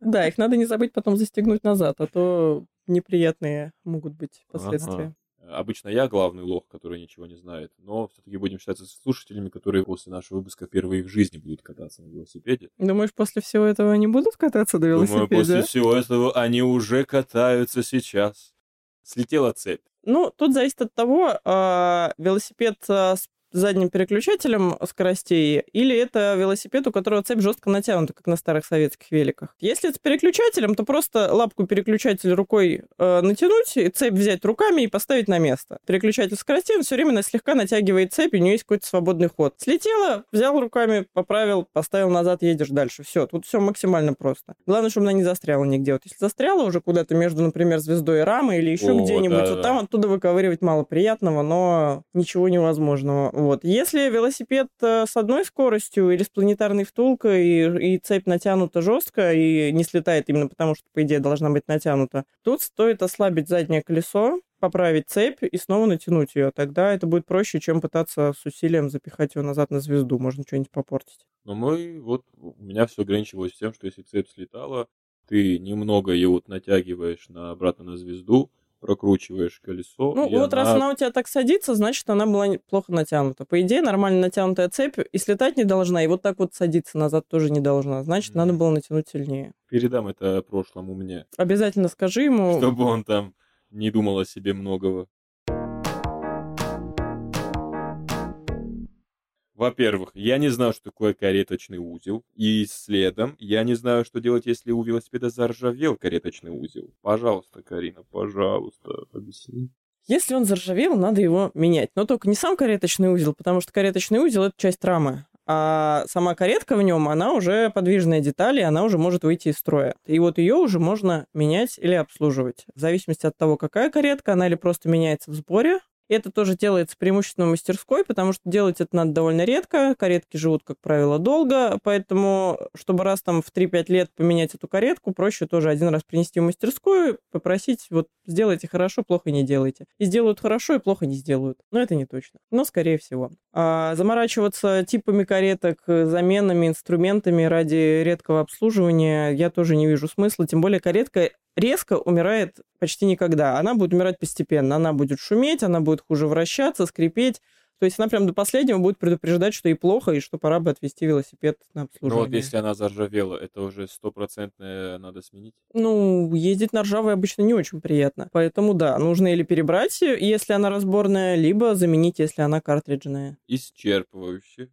Да, их надо не забыть потом застегнуть назад, а то неприятные могут быть последствия. Ага. Обычно я главный лох, который ничего не знает, но все-таки будем считаться слушателями, которые после нашего выпуска впервые в жизни будут кататься на велосипеде. Думаешь, после всего этого они будут кататься на велосипеде? Думаю, после всего этого они уже катаются сейчас. Слетела цепь. Ну, тут зависит от того, э, велосипед э, с задним переключателем скоростей, или это велосипед, у которого цепь жестко натянута, как на старых советских великах. Если это с переключателем, то просто лапку переключателя рукой э, натянуть, и цепь взять руками и поставить на место. Переключатель скоростей, он все время слегка натягивает цепь, и у нее есть какой-то свободный ход. Слетела, взял руками, поправил, поставил назад, едешь дальше. Все, тут все максимально просто. Главное, чтобы она не застряла нигде. Вот если застряла уже куда-то между, например, звездой и рамой или еще где-нибудь, да, вот да. там оттуда выковыривать мало приятного, но ничего невозможного. Вот. Если велосипед э, с одной скоростью или с планетарной втулкой, и, и цепь натянута жестко и не слетает именно потому, что, по идее, должна быть натянута, тут стоит ослабить заднее колесо, поправить цепь и снова натянуть ее. Тогда это будет проще, чем пытаться с усилием запихать ее назад на звезду. Можно что-нибудь попортить. Но мы, вот, у меня все ограничивалось тем, что если цепь слетала, ты немного ее вот натягиваешь на, обратно на звезду, прокручиваешь колесо. Ну, вот она... раз она у тебя так садится, значит, она была плохо натянута. По идее, нормально натянутая цепь и слетать не должна, и вот так вот садиться назад тоже не должна. Значит, mm. надо было натянуть сильнее. Передам это прошлому мне. Обязательно скажи ему. Чтобы он там не думал о себе многого. Во-первых, я не знаю, что такое кареточный узел. И следом, я не знаю, что делать, если у велосипеда заржавел кареточный узел. Пожалуйста, Карина, пожалуйста, объясни. Если он заржавел, надо его менять. Но только не сам кареточный узел, потому что кареточный узел — это часть рамы. А сама каретка в нем, она уже подвижная деталь, и она уже может выйти из строя. И вот ее уже можно менять или обслуживать. В зависимости от того, какая каретка, она или просто меняется в сборе, это тоже делается преимущественно в мастерской, потому что делать это надо довольно редко. Каретки живут, как правило, долго, поэтому, чтобы раз там в 3-5 лет поменять эту каретку, проще тоже один раз принести в мастерскую, попросить, вот, сделайте хорошо, плохо не делайте. И сделают хорошо, и плохо не сделают. Но это не точно. Но, скорее всего. А заморачиваться типами кареток, заменами, инструментами ради редкого обслуживания я тоже не вижу смысла. Тем более каретка резко умирает почти никогда. Она будет умирать постепенно. Она будет шуметь, она будет хуже вращаться, скрипеть. То есть она прям до последнего будет предупреждать, что ей плохо, и что пора бы отвезти велосипед на обслуживание. Ну вот если она заржавела, это уже стопроцентно надо сменить? Ну, ездить на ржавой обычно не очень приятно. Поэтому да, нужно или перебрать, если она разборная, либо заменить, если она картриджная. Исчерпывающе.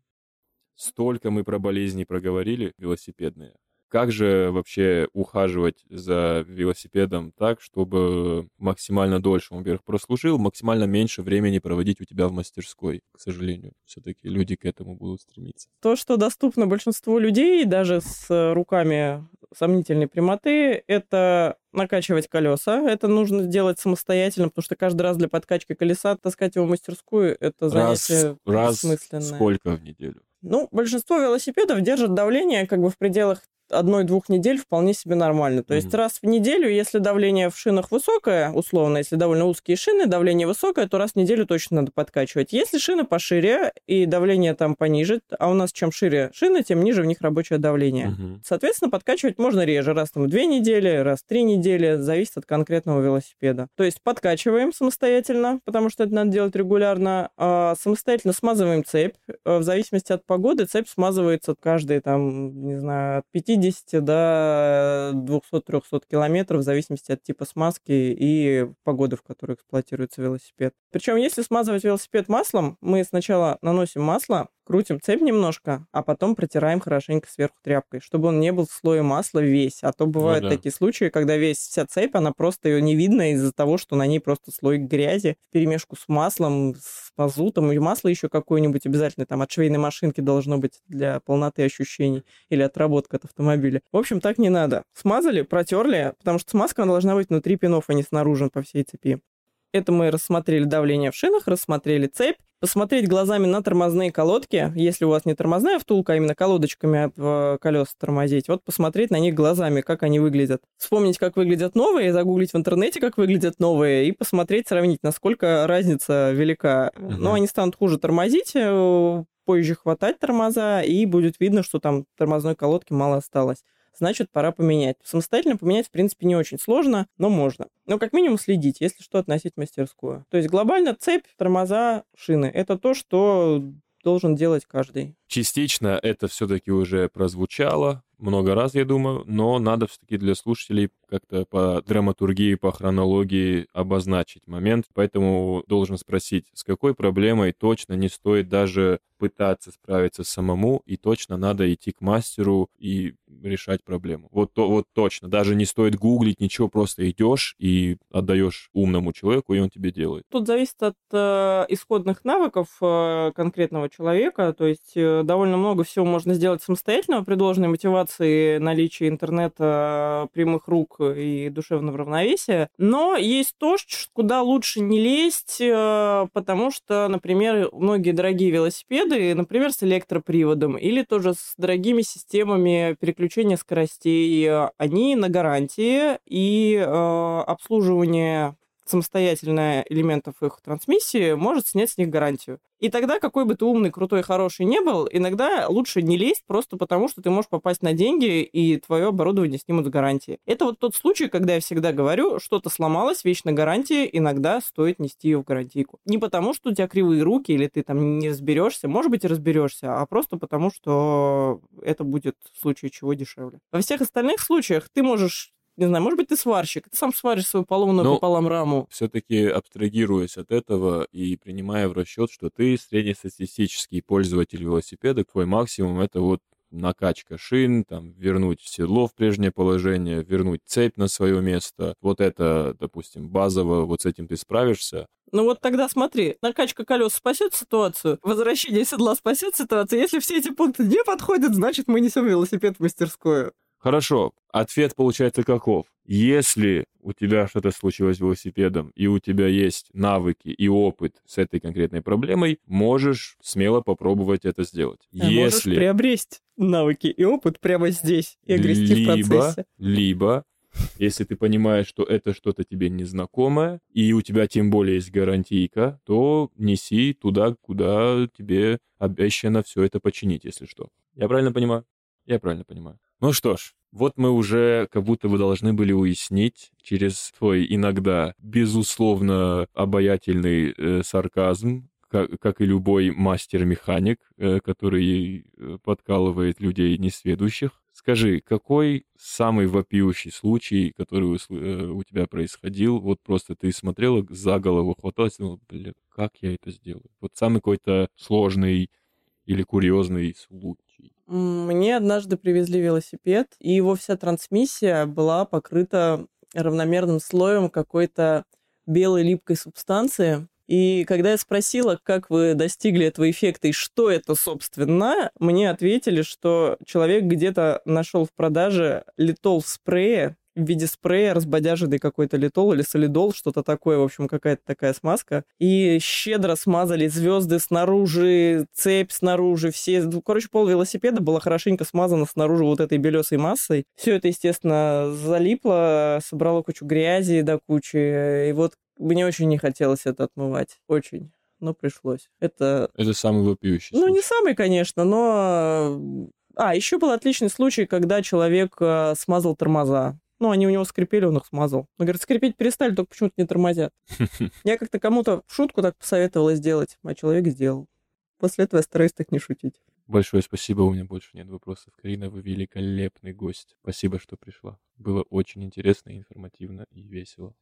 Столько мы про болезни проговорили велосипедные. Как же вообще ухаживать за велосипедом так, чтобы максимально дольше он, во-первых, прослужил, максимально меньше времени проводить у тебя в мастерской, к сожалению. Все-таки люди к этому будут стремиться. То, что доступно большинству людей, даже с руками сомнительной прямоты, это накачивать колеса. Это нужно делать самостоятельно, потому что каждый раз для подкачки колеса таскать его в мастерскую — это занятие раз, раз сколько в неделю? Ну, большинство велосипедов держат давление как бы в пределах одной-двух недель вполне себе нормально. То mm-hmm. есть раз в неделю, если давление в шинах высокое, условно, если довольно узкие шины, давление высокое, то раз в неделю точно надо подкачивать. Если шины пошире и давление там пониже, а у нас чем шире шины, тем ниже в них рабочее давление. Mm-hmm. Соответственно, подкачивать можно реже, раз там в две недели, раз в три недели, зависит от конкретного велосипеда. То есть подкачиваем самостоятельно, потому что это надо делать регулярно, а самостоятельно смазываем цепь. В зависимости от погоды цепь смазывается каждые там, не знаю, от 50 до 200-300 километров, в зависимости от типа смазки и погоды, в которой эксплуатируется велосипед. Причем, если смазывать велосипед маслом, мы сначала наносим масло, крутим цепь немножко, а потом протираем хорошенько сверху тряпкой, чтобы он не был в слое масла весь. А то бывают ну, да. такие случаи, когда весь вся цепь, она просто ее не видно из-за того, что на ней просто слой грязи в перемешку с маслом, с мазутом, и масло еще какое-нибудь обязательно там от швейной машинки должно быть для полноты ощущений или отработка от автомобиля. В общем, так не надо. Смазали, протерли, потому что смазка должна быть внутри пинов, а не снаружи по всей цепи. Это мы рассмотрели давление в шинах, рассмотрели цепь, посмотреть глазами на тормозные колодки, если у вас не тормозная втулка, а именно колодочками об э, колес тормозить, вот посмотреть на них глазами, как они выглядят. Вспомнить, как выглядят новые, загуглить в интернете, как выглядят новые, и посмотреть, сравнить, насколько разница велика. Угу. Но они станут хуже тормозить, э, позже хватать тормоза, и будет видно, что там тормозной колодки мало осталось значит, пора поменять. Самостоятельно поменять, в принципе, не очень сложно, но можно. Но как минимум следить, если что, относить мастерскую. То есть глобально цепь, тормоза, шины — это то, что должен делать каждый. Частично это все-таки уже прозвучало много раз, я думаю, но надо все-таки для слушателей как-то по драматургии, по хронологии обозначить момент. Поэтому должен спросить, с какой проблемой точно не стоит даже пытаться справиться самому, и точно надо идти к мастеру и решать проблему. Вот, то, вот точно. Даже не стоит гуглить ничего, просто идешь и отдаешь умному человеку, и он тебе делает. Тут зависит от э, исходных навыков э, конкретного человека. То есть э, довольно много всего можно сделать самостоятельно при должной мотивации, наличии интернета, прямых рук и душевного равновесия. Но есть то, куда лучше не лезть, э, потому что, например, многие дорогие велосипеды, например, с электроприводом или тоже с дорогими системами переключения скоростей, они на гарантии и э, обслуживание самостоятельно элементов их трансмиссии может снять с них гарантию. И тогда, какой бы ты умный, крутой, хороший не был, иногда лучше не лезть просто потому, что ты можешь попасть на деньги, и твое оборудование снимут с гарантии. Это вот тот случай, когда я всегда говорю, что-то сломалось, вещь на гарантии, иногда стоит нести ее в гарантийку. Не потому, что у тебя кривые руки, или ты там не разберешься, может быть, и разберешься, а просто потому, что это будет в случае чего дешевле. Во всех остальных случаях ты можешь не знаю, может быть, ты сварщик, ты сам сваришь свою поломанную Но пополам раму. Все-таки абстрагируясь от этого и принимая в расчет, что ты среднестатистический пользователь велосипеда, твой максимум это вот накачка шин, там, вернуть седло в прежнее положение, вернуть цепь на свое место. Вот это, допустим, базово, вот с этим ты справишься. Ну вот тогда смотри, накачка колес спасет ситуацию, возвращение седла спасет ситуацию. Если все эти пункты не подходят, значит мы несем велосипед в мастерскую. Хорошо, ответ получается каков? Если у тебя что-то случилось с велосипедом, и у тебя есть навыки и опыт с этой конкретной проблемой, можешь смело попробовать это сделать. А Если... Можешь приобрести навыки и опыт прямо здесь и огрести либо, в процессе. Либо если ты понимаешь, что это что-то тебе незнакомое, и у тебя тем более есть гарантийка, то неси туда, куда тебе обещано все это починить, если что. Я правильно понимаю? Я правильно понимаю. Ну что ж, вот мы уже как будто бы должны были уяснить через твой иногда безусловно обаятельный э, сарказм, как, как и любой мастер-механик, э, который э, подкалывает людей несведущих. Скажи, какой самый вопиющий случай, который у, э, у тебя происходил, вот просто ты смотрела за голову, хваталась, ну, блин, как я это сделаю? Вот самый какой-то сложный или курьезный случай. Мне однажды привезли велосипед, и его вся трансмиссия была покрыта равномерным слоем какой-то белой липкой субстанции. И когда я спросила, как вы достигли этого эффекта и что это, собственно, мне ответили, что человек где-то нашел в продаже литол в спрее, в виде спрея разбодяженный какой-то литол или солидол, что-то такое, в общем, какая-то такая смазка. И щедро смазали звезды снаружи, цепь снаружи, все... Ну, короче, пол велосипеда было хорошенько смазано снаружи вот этой белесой массой. Все это, естественно, залипло, собрало кучу грязи до кучи. И вот мне очень не хотелось это отмывать. Очень но пришлось. Это... Это самый вопиющий Ну, не самый, конечно, но... А, еще был отличный случай, когда человек э, смазал тормоза. Ну, они у него скрипели, он их смазал. Он говорит, скрипеть перестали, только почему-то не тормозят. *laughs* Я как-то кому-то шутку так посоветовала сделать, а человек сделал. После этого я стараюсь так не шутить. Большое спасибо, у меня больше нет вопросов. Карина, вы великолепный гость. Спасибо, что пришла. Было очень интересно, информативно и весело.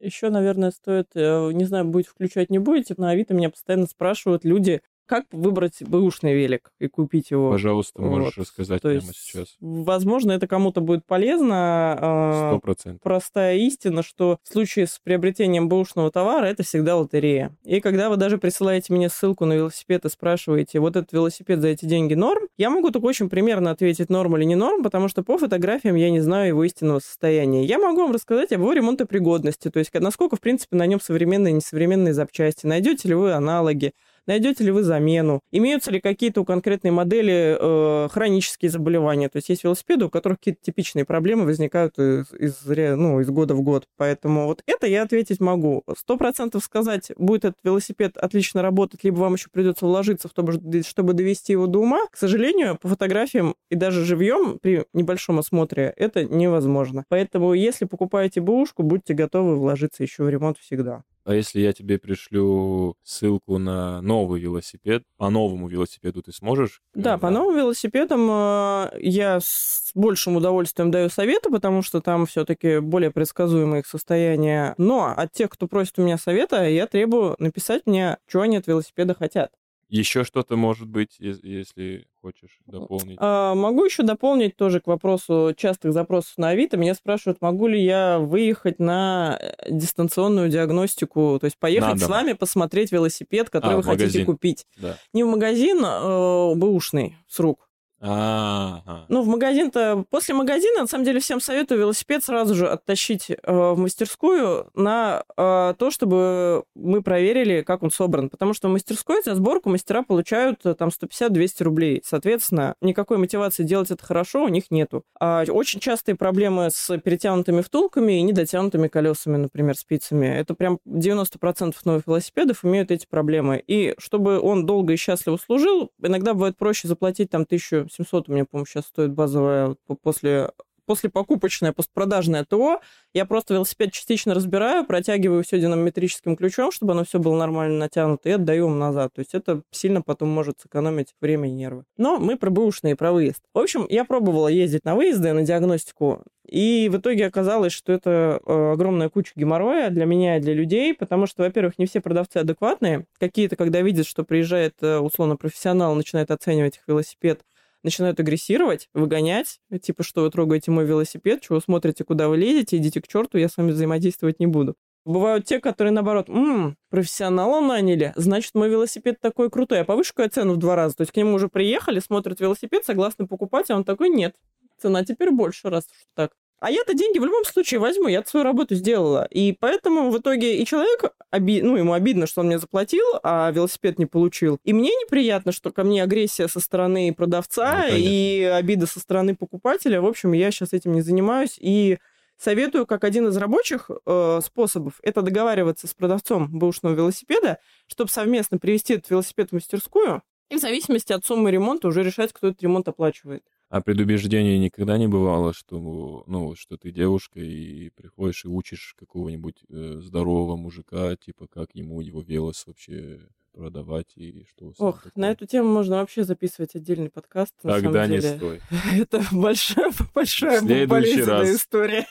Еще, наверное, стоит, э, не знаю, будет включать, не будете, на Авито меня постоянно спрашивают люди, как выбрать бэушный велик и купить его? Пожалуйста, можешь вот. рассказать То прямо сейчас. Возможно, это кому-то будет полезно. А, Сто процентов. Простая истина, что в случае с приобретением бэушного товара это всегда лотерея. И когда вы даже присылаете мне ссылку на велосипед и спрашиваете, вот этот велосипед за эти деньги норм, я могу только очень примерно ответить, норм или не норм, потому что по фотографиям я не знаю его истинного состояния. Я могу вам рассказать об его ремонтопригодности, то есть насколько, в принципе, на нем современные и несовременные запчасти, найдете ли вы аналоги, найдете ли вы замену, имеются ли какие-то у конкретной модели э, хронические заболевания. То есть есть велосипеды, у которых какие-то типичные проблемы возникают из, из, ну, из года в год. Поэтому вот это я ответить могу. Сто процентов сказать, будет этот велосипед отлично работать, либо вам еще придется вложиться в то, чтобы довести его до ума. К сожалению, по фотографиям и даже живьем при небольшом осмотре это невозможно. Поэтому, если покупаете бэушку, будьте готовы вложиться еще в ремонт всегда. А если я тебе пришлю ссылку на новый велосипед, по новому велосипеду ты сможешь? Да, по новым велосипедам э, я с большим удовольствием даю советы, потому что там все-таки более предсказуемые их состояния. Но от тех, кто просит у меня совета, я требую написать мне, что они от велосипеда хотят. Еще что-то может быть, если хочешь дополнить? А, могу еще дополнить тоже к вопросу частых запросов на Авито. Меня спрашивают, могу ли я выехать на э, дистанционную диагностику, то есть поехать Надо. с вами посмотреть велосипед, который а, вы хотите купить. Да. Не в магазин, а бэушный, с рук. А-а-а. Ну, в магазин-то... После магазина, на самом деле, всем советую велосипед сразу же оттащить э, в мастерскую на э, то, чтобы мы проверили, как он собран. Потому что в мастерской за сборку мастера получают э, там 150-200 рублей. Соответственно, никакой мотивации делать это хорошо у них нету. А очень частые проблемы с перетянутыми втулками и недотянутыми колесами, например, спицами. Это прям 90% новых велосипедов имеют эти проблемы. И чтобы он долго и счастливо служил, иногда бывает проще заплатить там тысячу 700 у меня, по-моему, сейчас стоит базовая после после покупочное, постпродажное ТО, я просто велосипед частично разбираю, протягиваю все динамометрическим ключом, чтобы оно все было нормально натянуто, и отдаю им назад. То есть это сильно потом может сэкономить время и нервы. Но мы про бэушные, про выезд. В общем, я пробовала ездить на выезды, на диагностику, и в итоге оказалось, что это э, огромная куча геморроя для меня и для людей, потому что, во-первых, не все продавцы адекватные. Какие-то, когда видят, что приезжает э, условно профессионал, начинает оценивать их велосипед, начинают агрессировать, выгонять, типа, что вы трогаете мой велосипед, чего смотрите, куда вы лезете, идите к черту, я с вами взаимодействовать не буду. Бывают те, которые, наоборот, ммм, профессионала наняли, значит, мой велосипед такой крутой, я повышу цену в два раза. То есть к нему уже приехали, смотрят велосипед, согласны покупать, а он такой, нет, цена теперь больше, раз уж так. А я-то деньги в любом случае возьму, я свою работу сделала. И поэтому в итоге и человек, оби... ну, ему обидно, что он мне заплатил, а велосипед не получил. И мне неприятно, что ко мне агрессия со стороны продавца ну, и обида со стороны покупателя. В общем, я сейчас этим не занимаюсь. И советую, как один из рабочих э, способов, это договариваться с продавцом бэушного велосипеда, чтобы совместно привести этот велосипед в мастерскую, и в зависимости от суммы ремонта уже решать, кто этот ремонт оплачивает. А предубеждений никогда не бывало, что, ну, что ты девушка и приходишь и учишь какого-нибудь э, здорового мужика, типа, как ему его велос вообще продавать и что Ох, такое. на эту тему можно вообще записывать отдельный подкаст. Тогда самом деле. не стой. *laughs* Это большая, *laughs* большая болезненная история.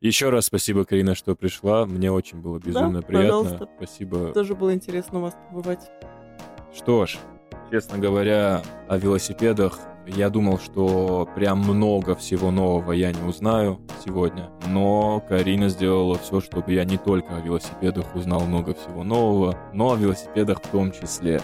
Еще раз спасибо, Карина, что пришла. Мне очень было безумно да, приятно. Пожалуйста. Спасибо. Тоже было интересно у вас побывать. Что ж, честно говоря, о велосипедах я думал, что прям много всего нового я не узнаю сегодня, но Карина сделала все, чтобы я не только о велосипедах узнал много всего нового, но о велосипедах в том числе.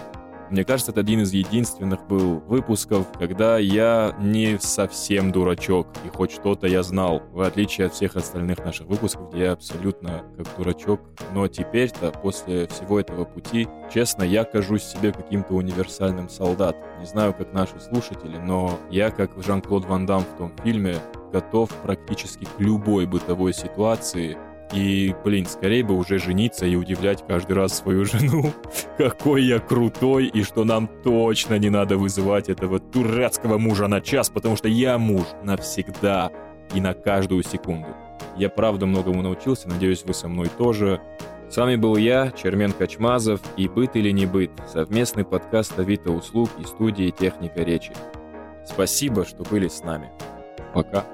Мне кажется, это один из единственных был выпусков, когда я не совсем дурачок, и хоть что-то я знал, в отличие от всех остальных наших выпусков, где я абсолютно как дурачок. Но теперь-то, после всего этого пути, честно, я кажусь себе каким-то универсальным солдатом. Не знаю, как наши слушатели, но я, как Жан-Клод Ван Дам в том фильме, готов практически к любой бытовой ситуации, и, блин, скорее бы уже жениться и удивлять каждый раз свою жену, *laughs* какой я крутой, и что нам точно не надо вызывать этого дурацкого мужа на час, потому что я муж навсегда и на каждую секунду. Я правда многому научился, надеюсь, вы со мной тоже. С вами был я, Чермен Качмазов, и «Быт или не быт» — совместный подкаст Авито услуг и студии «Техника речи». Спасибо, что были с нами. Пока.